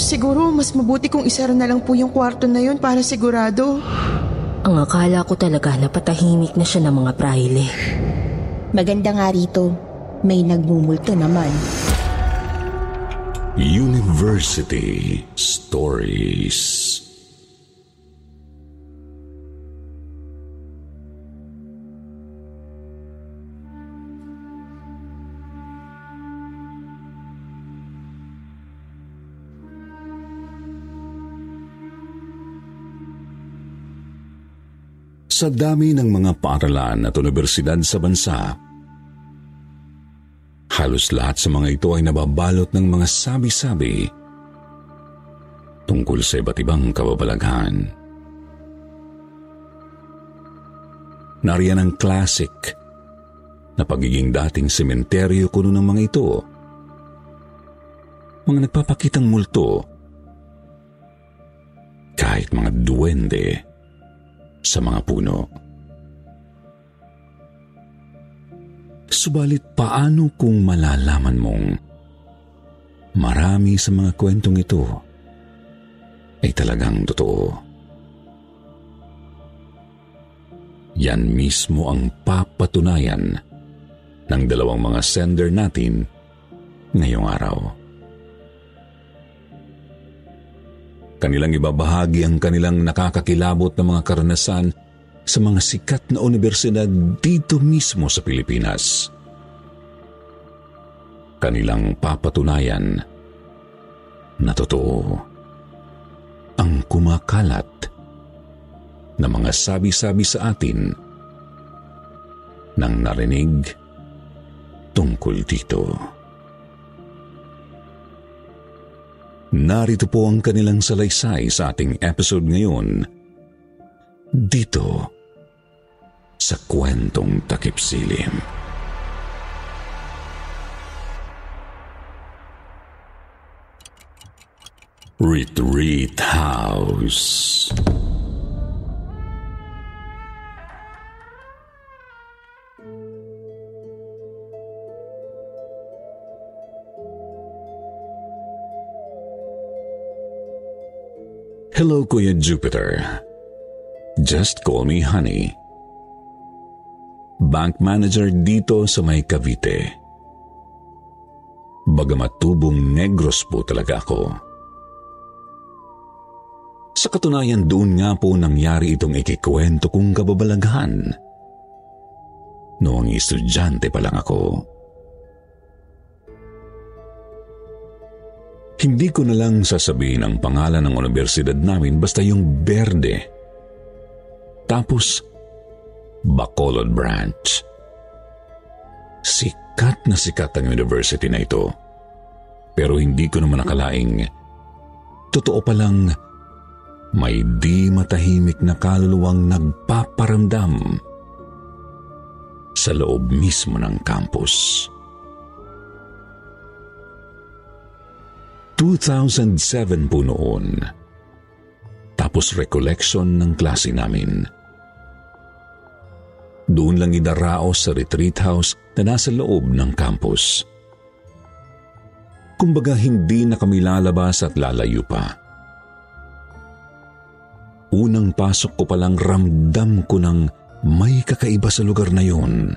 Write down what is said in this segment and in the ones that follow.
Siguro mas mabuti kung isara na lang po yung kwarto na yun para sigurado. Ang akala ko talaga na patahimik na siya ng mga praile. Maganda nga rito. May nagmumulto naman. University Stories Sa dami ng mga paaralan at universidad sa bansa, halos lahat sa mga ito ay nababalot ng mga sabi-sabi tungkol sa iba't ibang kababalaghan. Nariyan ang classic na pagiging dating sementeryo kuno ng mga ito. Mga nagpapakitang multo, kahit mga duwende sa mga puno. Subalit paano kung malalaman mong marami sa mga kwentong ito ay talagang totoo? Yan mismo ang papatunayan ng dalawang mga sender natin ngayong araw. Kanilang ibabahagi ang kanilang nakakakilabot na mga karanasan sa mga sikat na universidad dito mismo sa Pilipinas. Kanilang papatunayan na totoo ang kumakalat na mga sabi-sabi sa atin nang narinig tungkol dito. Narito po ang kanilang salaysay sa ating episode ngayon dito sa kwentong takip silim. Retreat House Hello, Kuya Jupiter. Just call me Honey. Bank manager dito sa may Cavite. Bagamat tubong negros po talaga ako. Sa katunayan doon nga po nangyari itong ikikwento kong kababalaghan. Noong estudyante pa lang ako. Hindi ko na lang sasabihin ang pangalan ng universidad namin basta yung Berde. Tapos, Bacolod Branch. Sikat na sikat ang university na ito. Pero hindi ko naman nakalaing totoo palang may di matahimik na kaluluwang nagpaparamdam sa loob mismo ng campus. 2007 po noon. Tapos recollection ng klase namin. Doon lang idaraos sa retreat house na nasa loob ng campus. Kumbaga hindi na kami lalabas at lalayo pa. Unang pasok ko palang ramdam ko ng may kakaiba sa lugar na yun.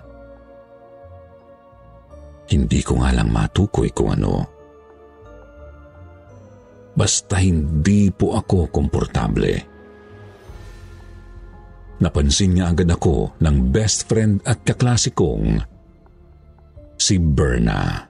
Hindi ko nga lang matukoy kung ano. Basta hindi po ako komportable. Napansin niya agad ako ng best friend at kaklase kong si Berna.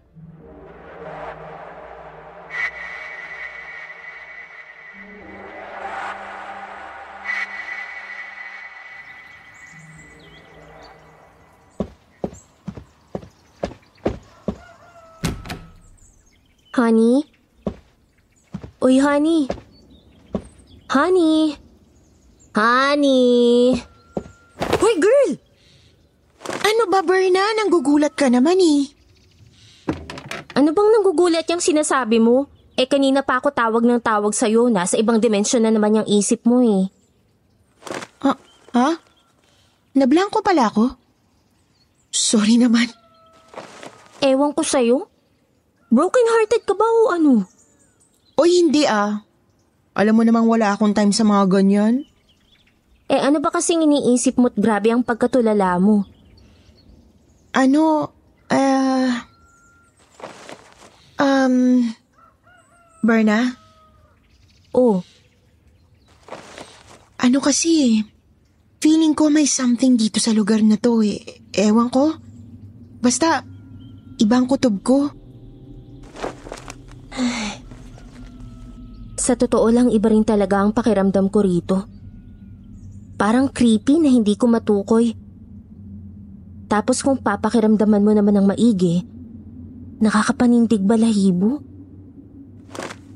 Honey? Uy, honey. Honey? Honey? Hoy, girl! Ano ba, Berna? Nanggugulat ka naman eh. Ano bang nanggugulat yung sinasabi mo? Eh kanina pa ako tawag ng tawag sa'yo. Nasa ibang dimensyon na naman yung isip mo eh. Ah, ha? Nablangko pala ako? Sorry naman. Ewan ko sa'yo. Broken hearted ka ba o ano? Oy, hindi ah. Alam mo namang wala akong time sa mga ganyan. Eh ano ba kasing iniisip mo't grabe ang pagkatulala mo? Ano, ah... um... Berna, Oh, ano kasi Feeling ko may something dito sa lugar na to eh. Ewan ko. Basta, ibang kutob ko. Sa totoo lang iba rin talaga ang pakiramdam ko rito. Parang creepy na hindi ko matukoy. Tapos kung papakiramdaman mo naman ng maigi, nakakapanindig balahibo.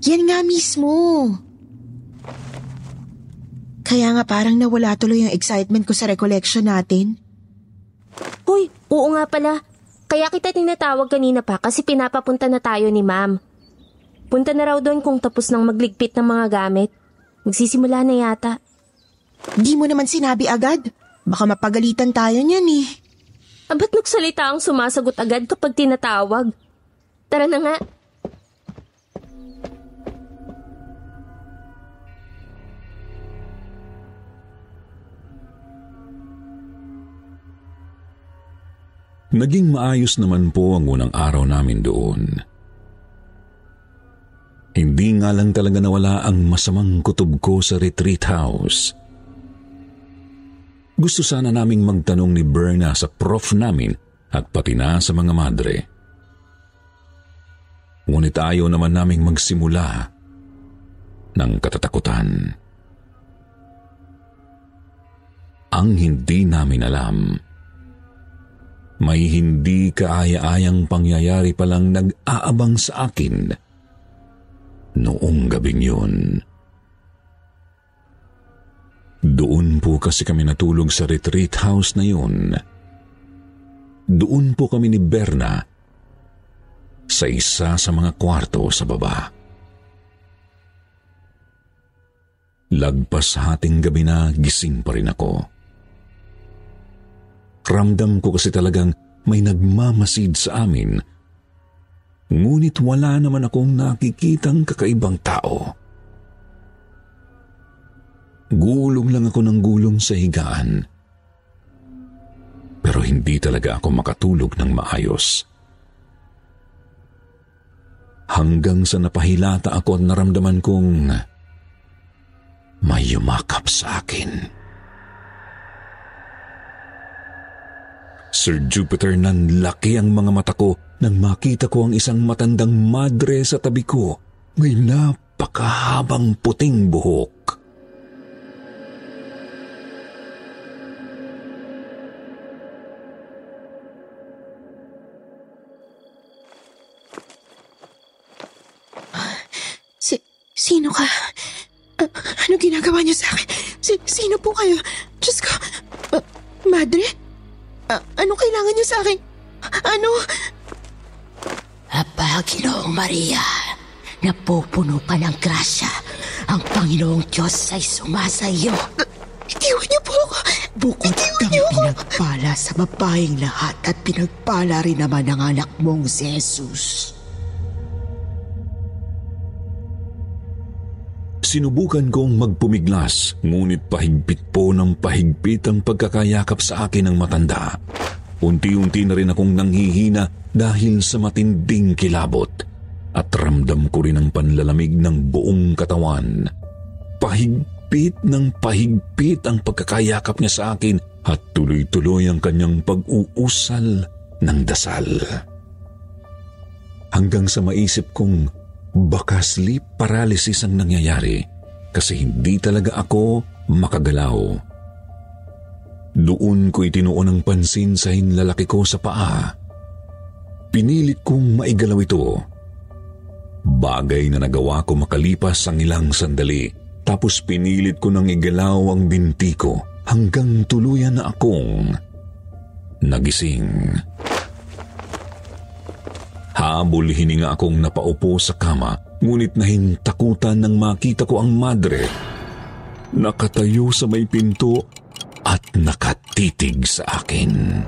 Yan nga mismo. Kaya nga parang nawala tuloy yung excitement ko sa recollection natin. Hoy, oo nga pala. Kaya kita tinatawag kanina pa kasi pinapapunta na tayo ni ma'am. Punta na raw doon kung tapos nang magligpit ng mga gamit. Magsisimula na yata. Di mo naman sinabi agad. Baka mapagalitan tayo niyan eh. Ah, ba't nagsalita ang sumasagot agad kapag tinatawag? Tara na nga. Naging maayos naman po ang unang araw namin doon. Hindi nga lang talaga nawala ang masamang kutob ko sa retreat house. Gusto sana naming magtanong ni Berna sa prof namin at pati na sa mga madre. Ngunit ayaw naman naming magsimula ng katatakutan. Ang hindi namin alam may hindi kaaya-ayang pangyayari palang nag-aabang sa akin noong gabing yun. Doon po kasi kami natulog sa retreat house na yun. Doon po kami ni Berna sa isa sa mga kwarto sa baba. Lagpas hating gabi na gising pa rin ako. Ramdam ko kasi talagang may nagmamasid sa amin. Ngunit wala naman akong nakikitang kakaibang tao. Gulong lang ako ng gulong sa higaan. Pero hindi talaga ako makatulog ng maayos. Hanggang sa napahilata ako at naramdaman kong may yumakap sa akin. Sir Jupiter, nanlaki ang mga mata ko nang makita ko ang isang matandang madre sa tabi ko. May napakahabang puting buhok. Si, sino ka? A- ano ginagawa niyo sa akin? Si, sino po kayo? Diyos ko. Ah, madre? Ah, ano kailangan niyo sa akin? Ano? Apa, Ginoong Maria, napupuno ka ng grasya. Ang Panginoong Diyos ay sumasa iyo. Itiwan niyo po ako. Bukod kang pinagpala sa babaeng lahat at pinagpala rin naman ang anak mong si Jesus. Sinubukan kong magpumiglas, ngunit pahigpit po ng pahigpit ang pagkakayakap sa akin ng matanda. Unti-unti na rin akong nanghihina dahil sa matinding kilabot at ramdam ko rin ang panlalamig ng buong katawan. Pahigpit ng pahigpit ang pagkakayakap niya sa akin at tuloy-tuloy ang kanyang pag-uusal ng dasal. Hanggang sa maisip kong baka sleep paralysis ang nangyayari kasi hindi talaga ako makagalaw. Doon ko itinuon ang pansin sa hinlalaki ko sa paa. Pinilit kong maigalaw ito. Bagay na nagawa ko makalipas ang ilang sandali. Tapos pinilit ko nang igalaw ang binti ko hanggang tuluyan na akong nagising. Habol hininga akong napaupo sa kama, ngunit nahintakutan nang makita ko ang madre. Nakatayo sa may pinto at nakatitig sa akin.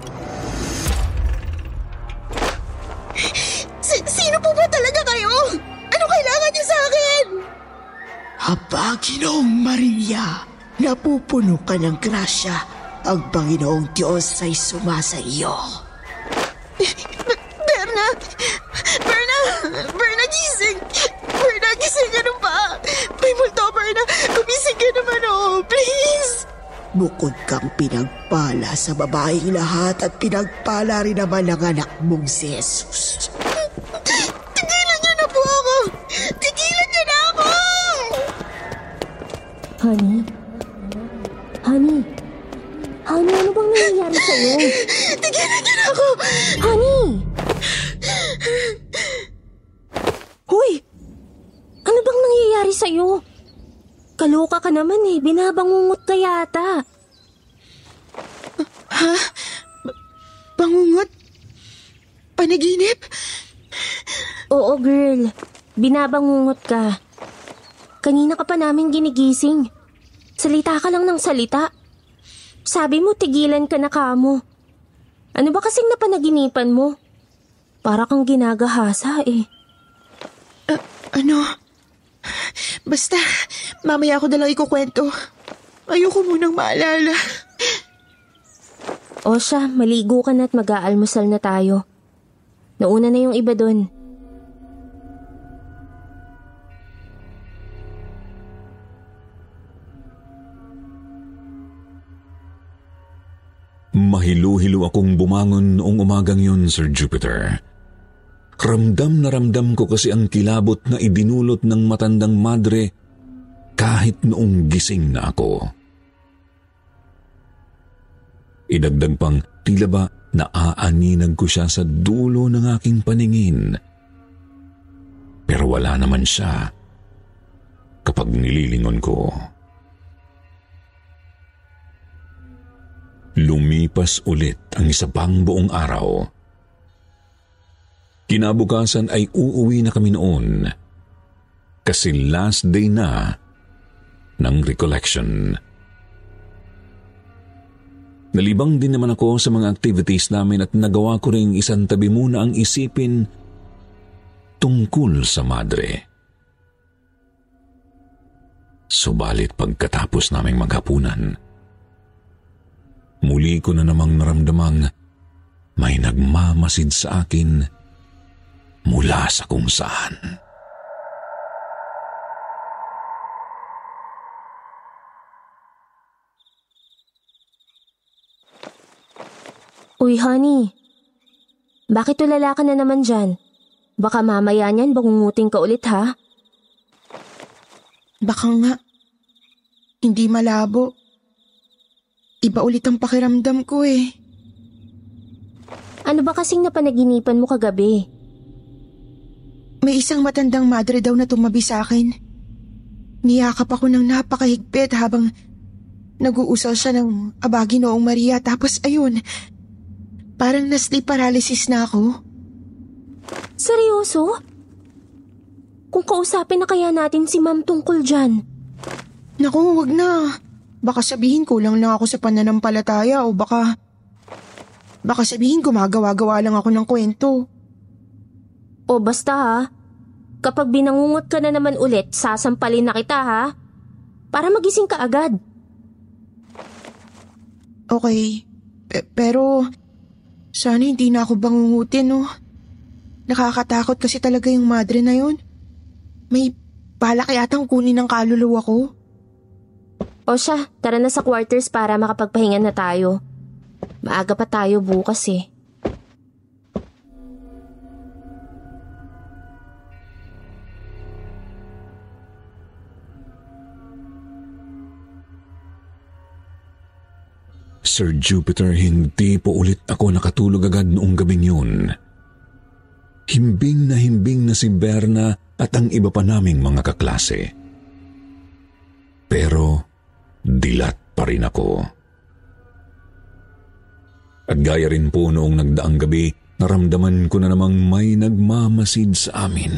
Si- sino po ba talaga kayo? Ano kailangan niyo sa akin? Aba, Ginoong Maria, napupuno ka ng grasya. Ang Panginoong Diyos ay sumasa iyo. Berna! Berna! Gising! Berna, gising ka na ba? May multo, Berna! Gumising ka naman, oh! Please! Bukod kang pinagpala sa babaeng lahat at pinagpala rin naman ang anak mong si Jesus. Tigilan niyo na po ako! Tigilan niyo na ako! Honey? Honey? Honey, ano bang nangyayari sa'yo? Tigilan niyo na ako! Honey! Hoy! Ano bang nangyayari sa'yo? Kaloka ka naman eh. Binabangungot ka yata. Bangungot? Panaginip? Oo, girl. Binabangungot ka. Kanina ka pa namin ginigising. Salita ka lang ng salita. Sabi mo tigilan ka na kamo. Ano ba kasing napanaginipan mo? Para kang ginagahasa eh. Ano? Basta, mamaya ako na lang ikukwento. Ayoko munang maalala. O siya, maligo ka na at mag-aalmusal na tayo. Nauna na yung iba doon. Mahilo-hilo akong bumangon noong umagang yun, Sir Jupiter. Ramdam na ramdam ko kasi ang kilabot na idinulot ng matandang madre kahit noong gising na ako. Idagdag pang tila ba naaaninag ko siya sa dulo ng aking paningin. Pero wala naman siya kapag nililingon ko. Lumipas ulit ang isa pang buong araw. Kinabukasan ay uuwi na kami noon kasi last day na ng recollection. Nalibang din naman ako sa mga activities namin at nagawa ko ring isang tabi muna ang isipin tungkol sa madre. Subalit pagkatapos naming maghapunan, muli ko na namang naramdamang may nagmamasid sa akin mula sa kung saan. Uy, honey. Bakit tulala ka na naman dyan? Baka mamaya niyan bangungutin ka ulit ha? Baka nga. Hindi malabo. Iba ulit ang pakiramdam ko eh. Ano ba kasing napanaginipan mo kagabi? May isang matandang madre daw na tumabi sa akin. Niyakap ako ng napakahigpit habang nag-uusal siya ng abagi noong Maria tapos ayun, parang na-sleep paralysis na ako. Seryoso? Kung kausapin na kaya natin si ma'am tungkol dyan. Naku, wag na. Baka sabihin kulang lang ako sa pananampalataya o baka... Baka sabihin gumagawa-gawa lang ako ng kwento. O basta ha, kapag binangungot ka na naman ulit, sasampalin na kita ha? Para magising ka agad. Okay, pe- pero sana hindi na ako bangungutin no. Nakakatakot kasi talaga yung madre na yun. May balak yatang kunin ng kaluluwa ko. O siya, tara na sa quarters para makapagpahinga na tayo. Maaga pa tayo bukas eh. Sir Jupiter, hindi po ulit ako nakatulog agad noong gabing yun. Himbing na himbing na si Berna at ang iba pa naming mga kaklase. Pero dilat pa rin ako. At gaya rin po noong nagdaang gabi, naramdaman ko na namang may nagmamasid sa amin.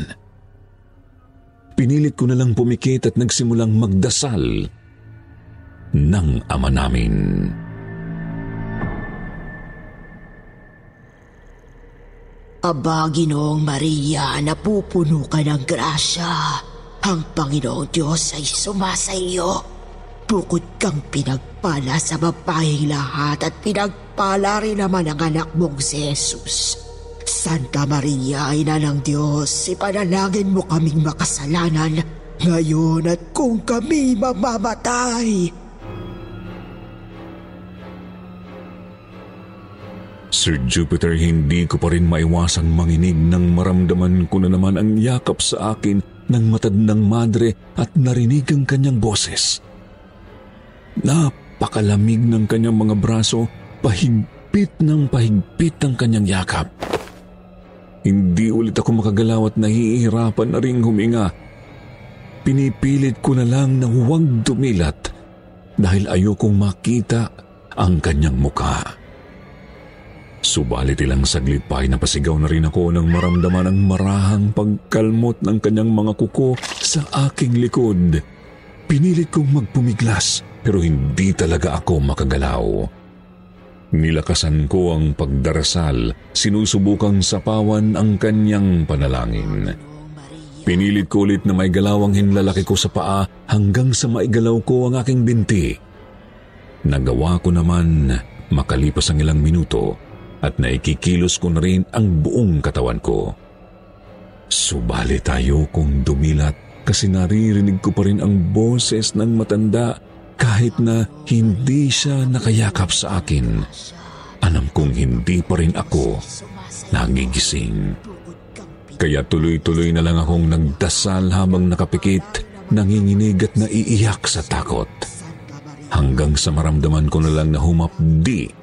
Pinilit ko na lang pumikit at nagsimulang magdasal ng ama namin. Aba, Maria, napupuno ka ng grasya. Ang Panginoong Diyos ay sumasa iyo. Bukod kang pinagpala sa babaeng lahat at pinagpala rin naman ang anak mong si Jesus. Santa Maria, Ina ng Diyos, ipanalangin mo kaming makasalanan ngayon at kung kami mamamatay. Sir Jupiter, hindi ko pa rin maiwasang manginig nang maramdaman ko na naman ang yakap sa akin ng matandang madre at narinig ang kanyang boses. Napakalamig ng kanyang mga braso, pahigpit ng pahigpit ang kanyang yakap. Hindi ulit ako makagalaw at nahihirapan na ring huminga. Pinipilit ko na lang na huwag dumilat dahil ayokong makita ang kanyang mukha. Subalit ilang saglit pa ay napasigaw na rin ako nang maramdaman ang marahang pagkalmot ng kanyang mga kuko sa aking likod. Pinilit kong magpumiglas pero hindi talaga ako makagalaw. Nilakasan ko ang pagdarasal, sinusubukang sapawan ang kanyang panalangin. Pinilit ko ulit na may galawang hinlalaki ko sa paa hanggang sa maigalaw ko ang aking binti. Nagawa ko naman makalipas ang ilang minuto at naikikilos ko na rin ang buong katawan ko. Subalit tayo kung dumilat kasi naririnig ko pa rin ang boses ng matanda kahit na hindi siya nakayakap sa akin. Alam kong hindi pa rin ako nagigising. Kaya tuloy-tuloy na lang akong nagdasal habang nakapikit, nanginginig at naiiyak sa takot. Hanggang sa maramdaman ko na lang na humapdi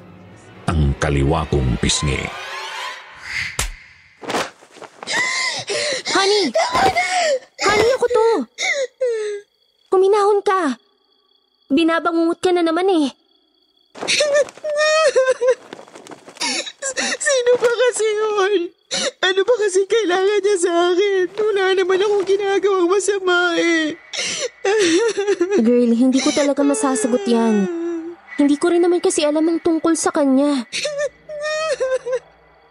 ang kaliwa kong pisngi. Honey! Honey, ako to! Kuminahon ka! Binabangungot ka na naman eh. Sino ba kasi yun? Ano ba kasi kailangan niya sa akin? Wala naman akong ginagawang masama eh. Girl, hindi ko talaga masasagot yan. Hindi ko rin naman kasi alam ang tungkol sa kanya.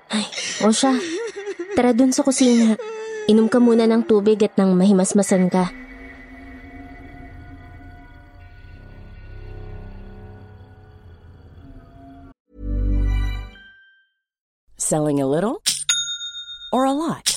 Ay, o siya. Tara dun sa kusina. Inom ka muna ng tubig at nang mahimasmasan ka. Selling a little or a lot?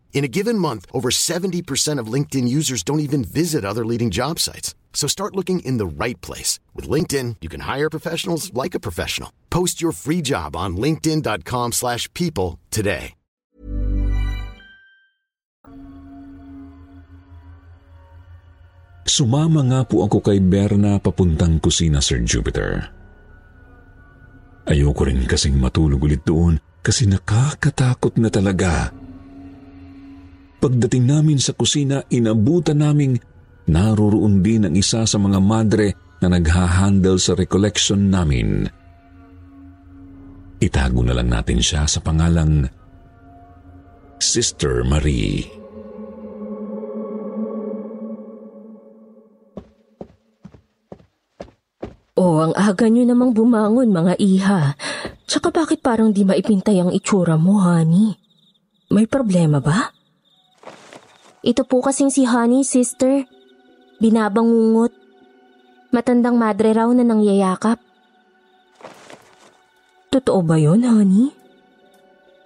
In a given month, over 70% of LinkedIn users don't even visit other leading job sites. So start looking in the right place. With LinkedIn, you can hire professionals like a professional. Post your free job on linkedin.com slash people today. Sumama nga po ako kay Berna papuntang kusina, Sir Jupiter. Ayoko rin kasing matulog ulit doon kasi nakakatakot na talaga. Pagdating namin sa kusina, inabutan naming naroroon din ang isa sa mga madre na nagha-handle sa recollection namin. Itago na lang natin siya sa pangalang Sister Marie. Oo, ang aga nyo namang bumangon mga iha. Tsaka bakit parang di maipintay ang itsura mo, honey? May problema ba? Ito po kasing si Honey, sister. Binabangungot. Matandang madre raw na nangyayakap. Totoo ba yun, honey?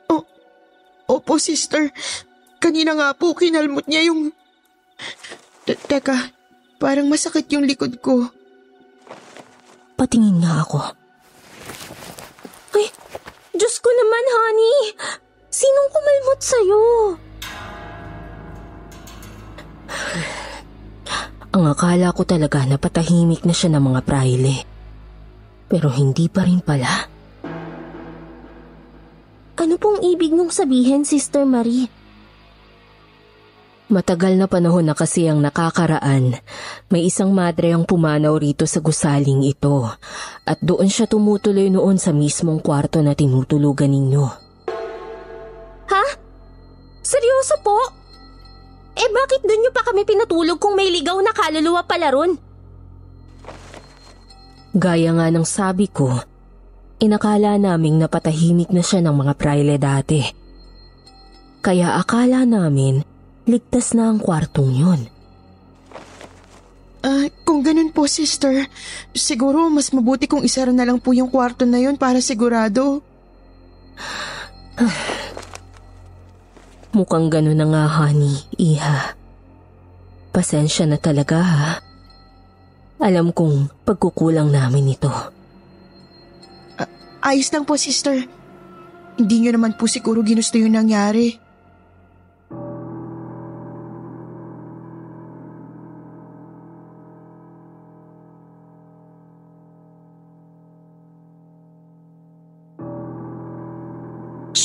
Oh, opo, sister. Kanina nga po, kinalmot niya yung... Te- teka, parang masakit yung likod ko. Patingin nga ako. Ay, Diyos ko naman, honey! Sinong kumalmot sa'yo? Ang akala ko talaga na patahimik na siya ng mga praile. Pero hindi pa rin pala. Ano pong ibig nung sabihin, Sister Marie? Matagal na panahon na kasi ang nakakaraan. May isang madre ang pumanaw rito sa gusaling ito. At doon siya tumutuloy noon sa mismong kwarto na tinutulugan ninyo. Ha? Seryoso po? Eh bakit doon nyo pa kami pinatulog kung may ligaw na kaluluwa pala ron? Gaya nga ng sabi ko, inakala naming napatahimik na siya ng mga praile dati. Kaya akala namin ligtas na ang kwartong yun. Ah, kung ganun po, sister, siguro mas mabuti kung isara na lang po yung kwarto na yun para sigurado. Mukhang ganun na nga, honey, iha. Pasensya na talaga, ha? Alam kong pagkukulang namin ito. Ayos lang po, sister. Hindi nyo naman po siguro ginusto yung nangyari.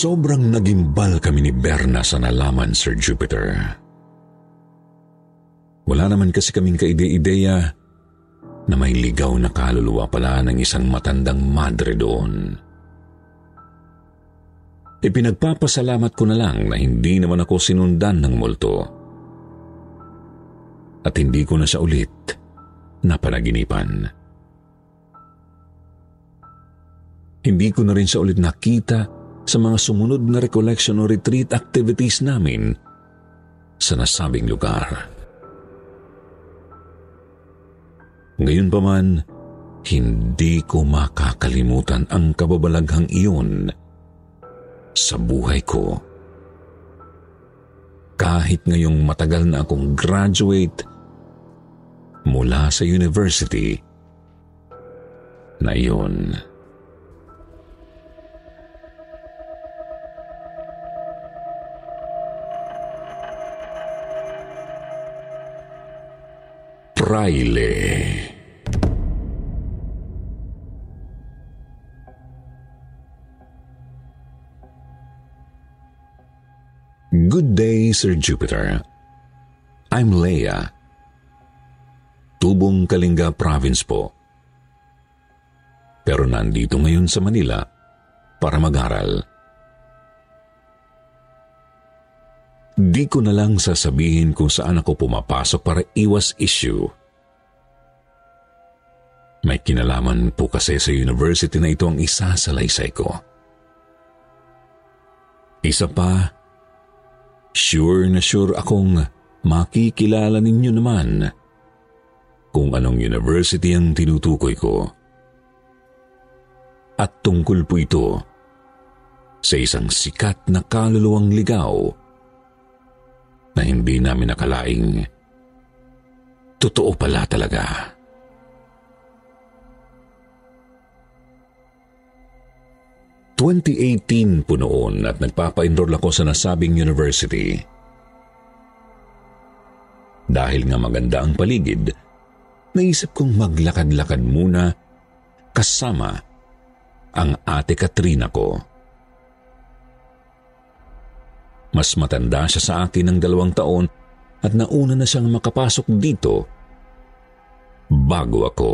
Sobrang nagimbal kami ni Berna sa nalaman, Sir Jupiter. Wala naman kasi kaming kaide-ideya na may ligaw na kaluluwa pala ng isang matandang madre doon. Ipinagpapasalamat ko na lang na hindi naman ako sinundan ng multo. At hindi ko na siya ulit napanaginipan. Hindi ko na rin siya ulit nakita sa mga sumunod na recollection o retreat activities namin sa nasabing lugar. Ngayon pa man, hindi ko makakalimutan ang kababalaghang iyon sa buhay ko. Kahit ngayong matagal na akong graduate mula sa university na iyon. Fraile. Good day, Sir Jupiter. I'm Leia. Tubong Kalinga Province po. Pero nandito ngayon sa Manila para mag-aral. Di ko na lang sasabihin kung saan ako pumapasok para iwas issue. May kinalaman po kasi sa university na ito ang isa sa laysay ko. Isa pa, sure na sure akong makikilala ninyo naman kung anong university ang tinutukoy ko. At tungkol po ito sa isang sikat na kaluluwang ligaw na hindi namin nakalaing totoo pala talaga. 2018 po noon at nagpapa-enroll ako sa nasabing university. Dahil nga maganda ang paligid, naisip kong maglakad-lakad muna kasama ang ate Katrina ko. Mas matanda siya sa akin ng dalawang taon at nauna na siyang makapasok dito bago ako.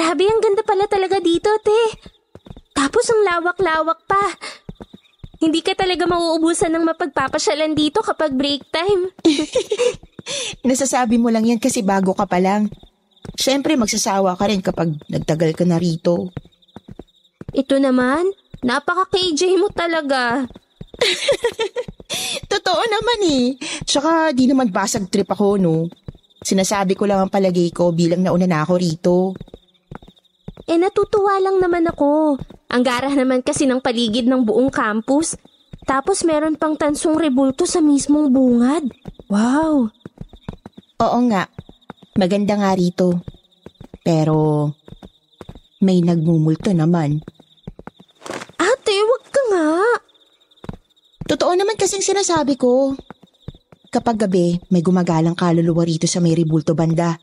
Grabe, ang ganda pala talaga dito, te. Tapos ang lawak-lawak pa. Hindi ka talaga mauubusan ng mapagpapasyalan dito kapag break time. Nasasabi mo lang yan kasi bago ka pa lang. Siyempre magsasawa ka rin kapag nagtagal ka na rito. Ito naman, napaka-KJ mo talaga. Totoo naman eh. Tsaka di naman basag trip ako no. Sinasabi ko lang ang palagay ko bilang nauna na ako rito. Eh natutuwa lang naman ako. Ang garah naman kasi ng paligid ng buong campus. Tapos meron pang tansong rebulto sa mismong bungad. Wow! Oo nga. Maganda nga rito. Pero may nagmumulto naman. Ate, wag ka nga. Totoo naman kasing sinasabi ko. Kapag gabi, may gumagalang kaluluwa rito sa may rebulto banda.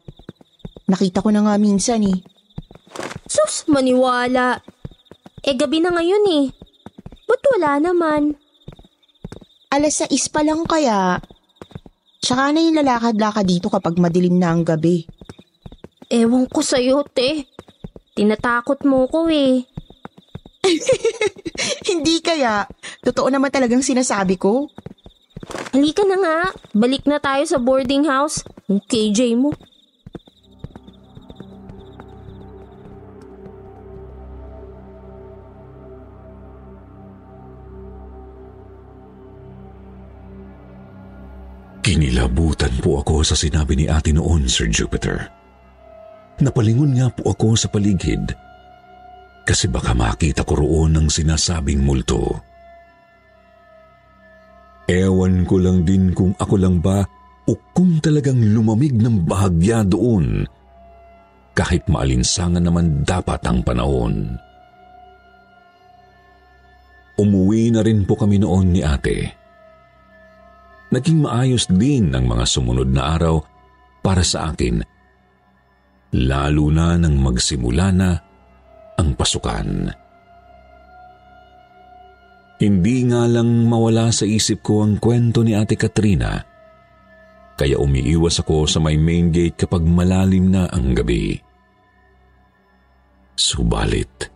Nakita ko na nga minsan eh. Maniwala. Eh, gabi na ngayon eh. Ba't wala naman? Alas 6 pa lang kaya. Tsaka na yung lalakad-lakad dito kapag madilim na ang gabi. Ewan ko sa'yo, te. Tinatakot mo ko eh. Hindi kaya. Totoo naman talagang sinasabi ko. Halika na nga. Balik na tayo sa boarding house. Ang KJ mo. Kinilabutan po ako sa sinabi ni ate noon, Sir Jupiter. Napalingon nga po ako sa paligid kasi baka makita ko roon ang sinasabing multo. Ewan ko lang din kung ako lang ba o kung talagang lumamig ng bahagya doon kahit maalinsangan naman dapat ang panahon. Umuwi na rin po kami noon ni ate. Naging maayos din ang mga sumunod na araw para sa akin, lalo na nang magsimula na ang pasukan. Hindi nga lang mawala sa isip ko ang kwento ni Ate Katrina, kaya umiiwas ako sa may main gate kapag malalim na ang gabi. Subalit,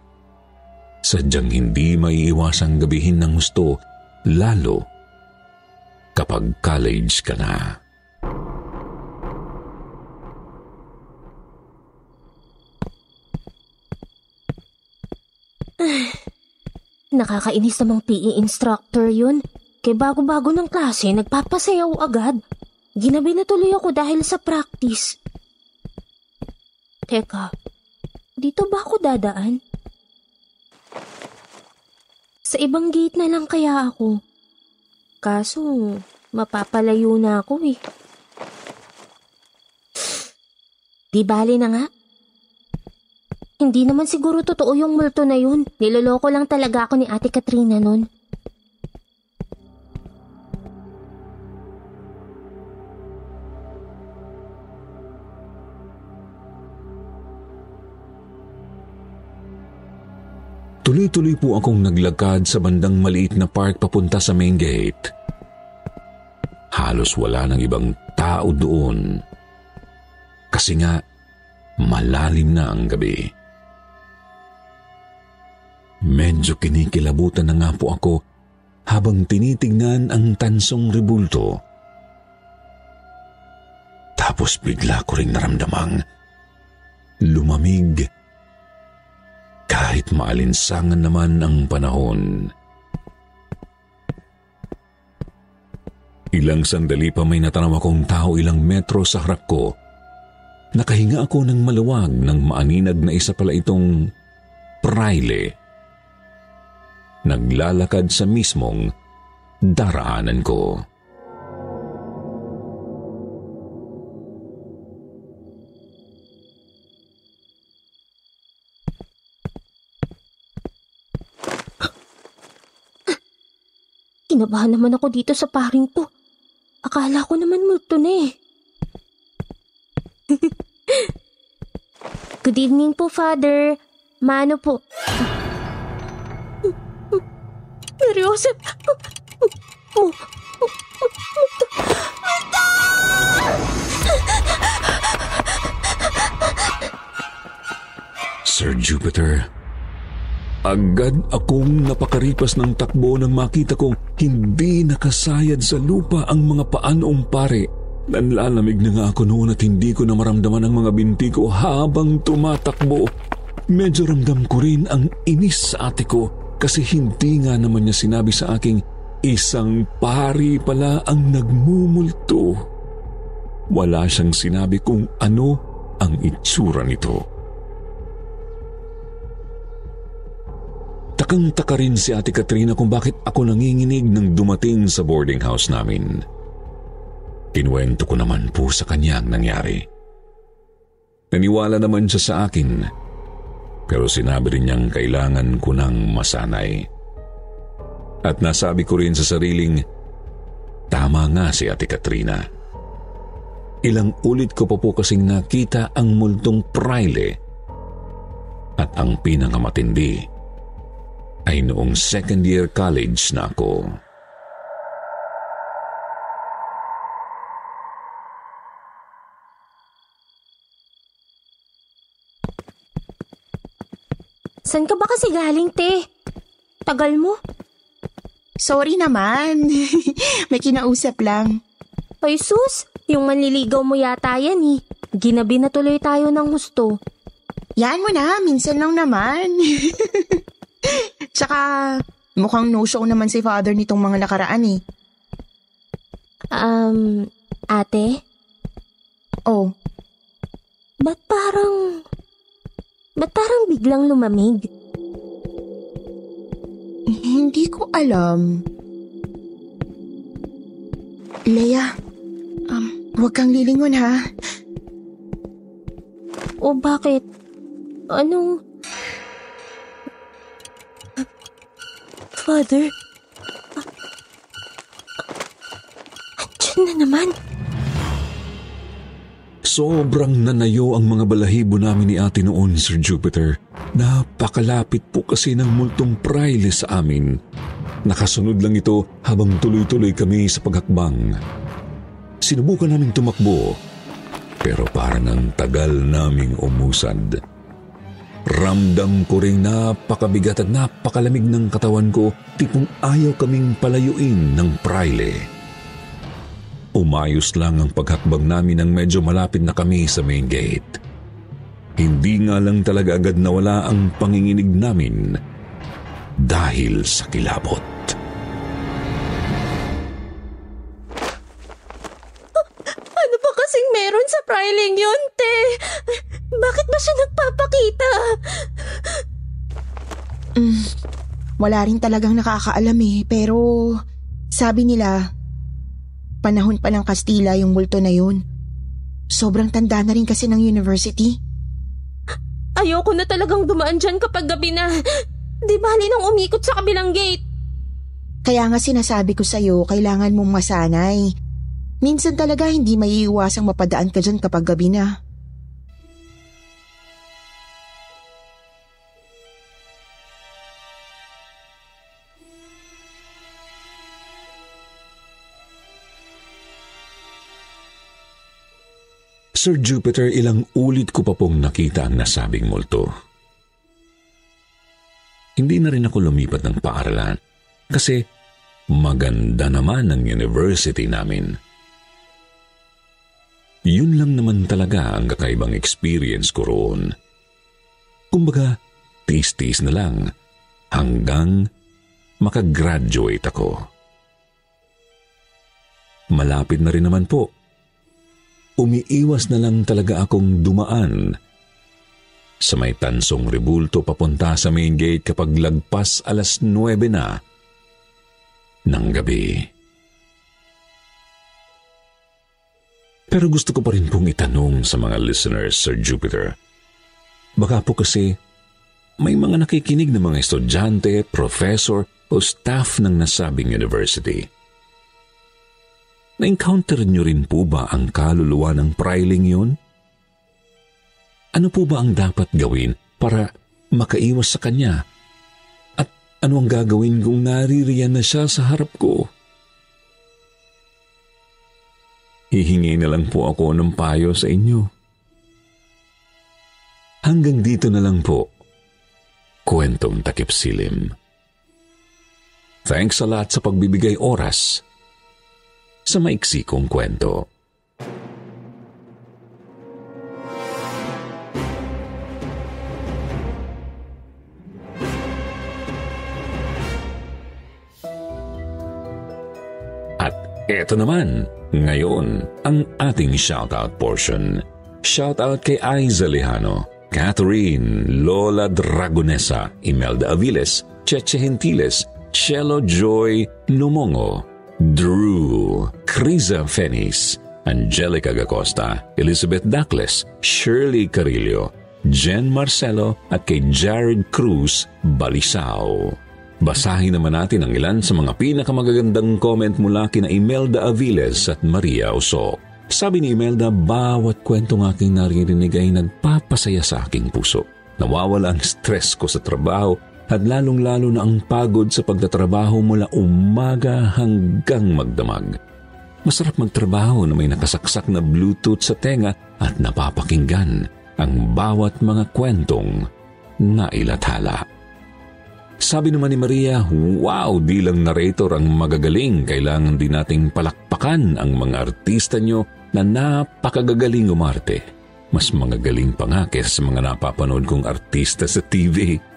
sadyang hindi maiiwasang gabihin ng gusto, lalo kapag college ka na. Nakakainis namang PE instructor yun. Kaya bago-bago ng klase, nagpapasayaw agad. Ginabi na tuloy ako dahil sa practice. Teka, dito ba ako dadaan? Sa ibang gate na lang kaya ako. Kaso, mapapalayo na ako eh. Di bali na nga. Hindi naman siguro totoo yung multo na yun. Niloloko lang talaga ako ni Ate Katrina nun. Tuloy-tuloy po akong naglakad sa bandang maliit na park papunta sa main gate. Halos wala ng ibang tao doon. Kasi nga, malalim na ang gabi. Medyo kinikilabutan na nga po ako habang tinitignan ang tansong rebulto. Tapos bigla ko rin naramdamang lumamig kahit maalinsangan naman ang panahon. Ilang sandali pa may natanaw akong tao ilang metro sa harap ko. Nakahinga ako ng maluwag ng maaninag na isa pala itong praile naglalakad sa mismong daraanan ko. Kinabahan naman ako dito sa paring to. Akala ko naman multo na eh. Good evening po, Father. Mano po? Joseph! Oh, Sir Jupiter, Agad akong napakaripas ng takbo nang makita kong hindi nakasayad sa lupa ang mga paa noong pare. Nanlalamig na nga ako noon at hindi ko na maramdaman ang mga binti ko habang tumatakbo. Medyo ramdam ko rin ang inis sa ate ko kasi hindi nga naman niya sinabi sa aking isang pari pala ang nagmumulto. Wala siyang sinabi kung ano ang itsura nito. Takang-taka rin si Ate Katrina kung bakit ako nanginginig nang dumating sa boarding house namin. Kinuwento ko naman po sa kanya ang nangyari. Naniwala naman siya sa akin, pero sinabi rin niyang kailangan ko ng masanay. At nasabi ko rin sa sariling, tama nga si Ate Katrina. Ilang ulit ko pa po kasing nakita ang multong praile at ang pinangamatindi ay noong second year college na ako. San ka ba kasi galing, te? Tagal mo. Sorry naman. May kinausap lang. Ay sus, yung manliligaw mo yata yan eh. Ginabi na tuloy tayo ng gusto. Yan mo na, minsan lang naman. Tsaka, mukhang no-show naman si father nitong mga nakaraan eh. Um, ate? Oh. Ba't parang... Ba't parang biglang lumamig? Hindi ko alam. Leia, um, huwag kang lilingon ha. O bakit? Anong... Father? Andiyan na naman. Sobrang nanayo ang mga balahibo namin ni ate noon, Sir Jupiter. Napakalapit po kasi ng multong praile sa amin. Nakasunod lang ito habang tuloy-tuloy kami sa paghakbang. Sinubukan naming tumakbo, pero parang ang tagal naming umusad. Ramdam ko rin napakabigat at napakalamig ng katawan ko, tipong ayaw kaming palayuin ng praile. Umayos lang ang paghakbang namin nang medyo malapit na kami sa main gate. Hindi nga lang talaga agad nawala ang panginginig namin dahil sa kilabot. Ano ba kasing meron sa priling yun, te? Bakit ba siya nagpapakita? Mm, wala rin talagang nakakaalam eh, pero sabi nila, panahon pa ng Kastila yung multo na yun. Sobrang tanda na rin kasi ng university. Ayoko na talagang dumaan dyan kapag gabi na. Di bali nang umikot sa kabilang gate. Kaya nga sinasabi ko sa'yo, kailangan mong masanay. Minsan talaga hindi maiiwasang mapadaan ka dyan kapag gabi na. Sir Jupiter, ilang ulit ko pa pong nakita ang nasabing multo. Hindi na rin ako lumipat ng paaralan kasi maganda naman ang university namin. Yun lang naman talaga ang kakaibang experience ko roon. Kumbaga, tis-tis na lang hanggang makagraduate ako. Malapit na rin naman po umiiwas na lang talaga akong dumaan sa may tansong rebulto papunta sa main gate kapag lagpas alas 9 na ng gabi. Pero gusto ko pa rin pong itanong sa mga listeners, Sir Jupiter. Baka po kasi may mga nakikinig na mga estudyante, professor o staff ng nasabing university na-encounter niyo rin po ba ang kaluluwa ng priling yun? Ano po ba ang dapat gawin para makaiwas sa kanya? At ano ang gagawin kung naririyan na siya sa harap ko? Hihingi na lang po ako ng payo sa inyo. Hanggang dito na lang po. kwentong takip silim. Thanks sa lahat sa pagbibigay oras sa maiksi kong kwento. At eto naman, ngayon, ang ating shoutout portion. Shoutout kay Aiza Lejano, Catherine, Lola Dragonesa, Imelda Aviles, Cheche Gentiles, Cello Joy Lumongo, Drew, Criza Fenis, Angelica Gacosta, Elizabeth Dacles, Shirley Carillo, Jen Marcelo at kay Jared Cruz Balisao. Basahin naman natin ang ilan sa mga pinakamagagandang comment mula kina Imelda Aviles at Maria Oso. Sabi ni Imelda, bawat kwentong aking naririnig ay nagpapasaya sa aking puso. Nawawala ang stress ko sa trabaho at lalong-lalo na ang pagod sa pagtatrabaho mula umaga hanggang magdamag. Masarap magtrabaho na may nakasaksak na Bluetooth sa tenga at napapakinggan ang bawat mga kwentong nailathala. Sabi naman ni Maria, wow, di lang narrator ang magagaling. Kailangan din nating palakpakan ang mga artista nyo na napakagagaling umarte. Mas magagaling pa nga kesa sa mga napapanood kong artista sa TV.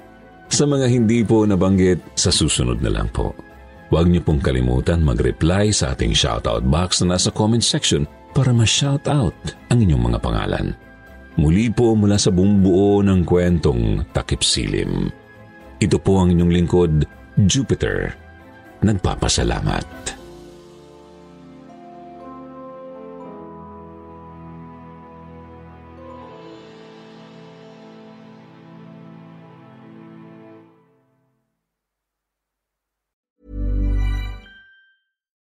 Sa mga hindi po nabanggit, sa susunod na lang po. Huwag niyo pong kalimutan mag-reply sa ating shoutout box na nasa comment section para ma-shoutout ang inyong mga pangalan. Muli po mula sa bumbuo ng kwentong Takip Silim. Ito po ang inyong lingkod, Jupiter. Nagpapasalamat.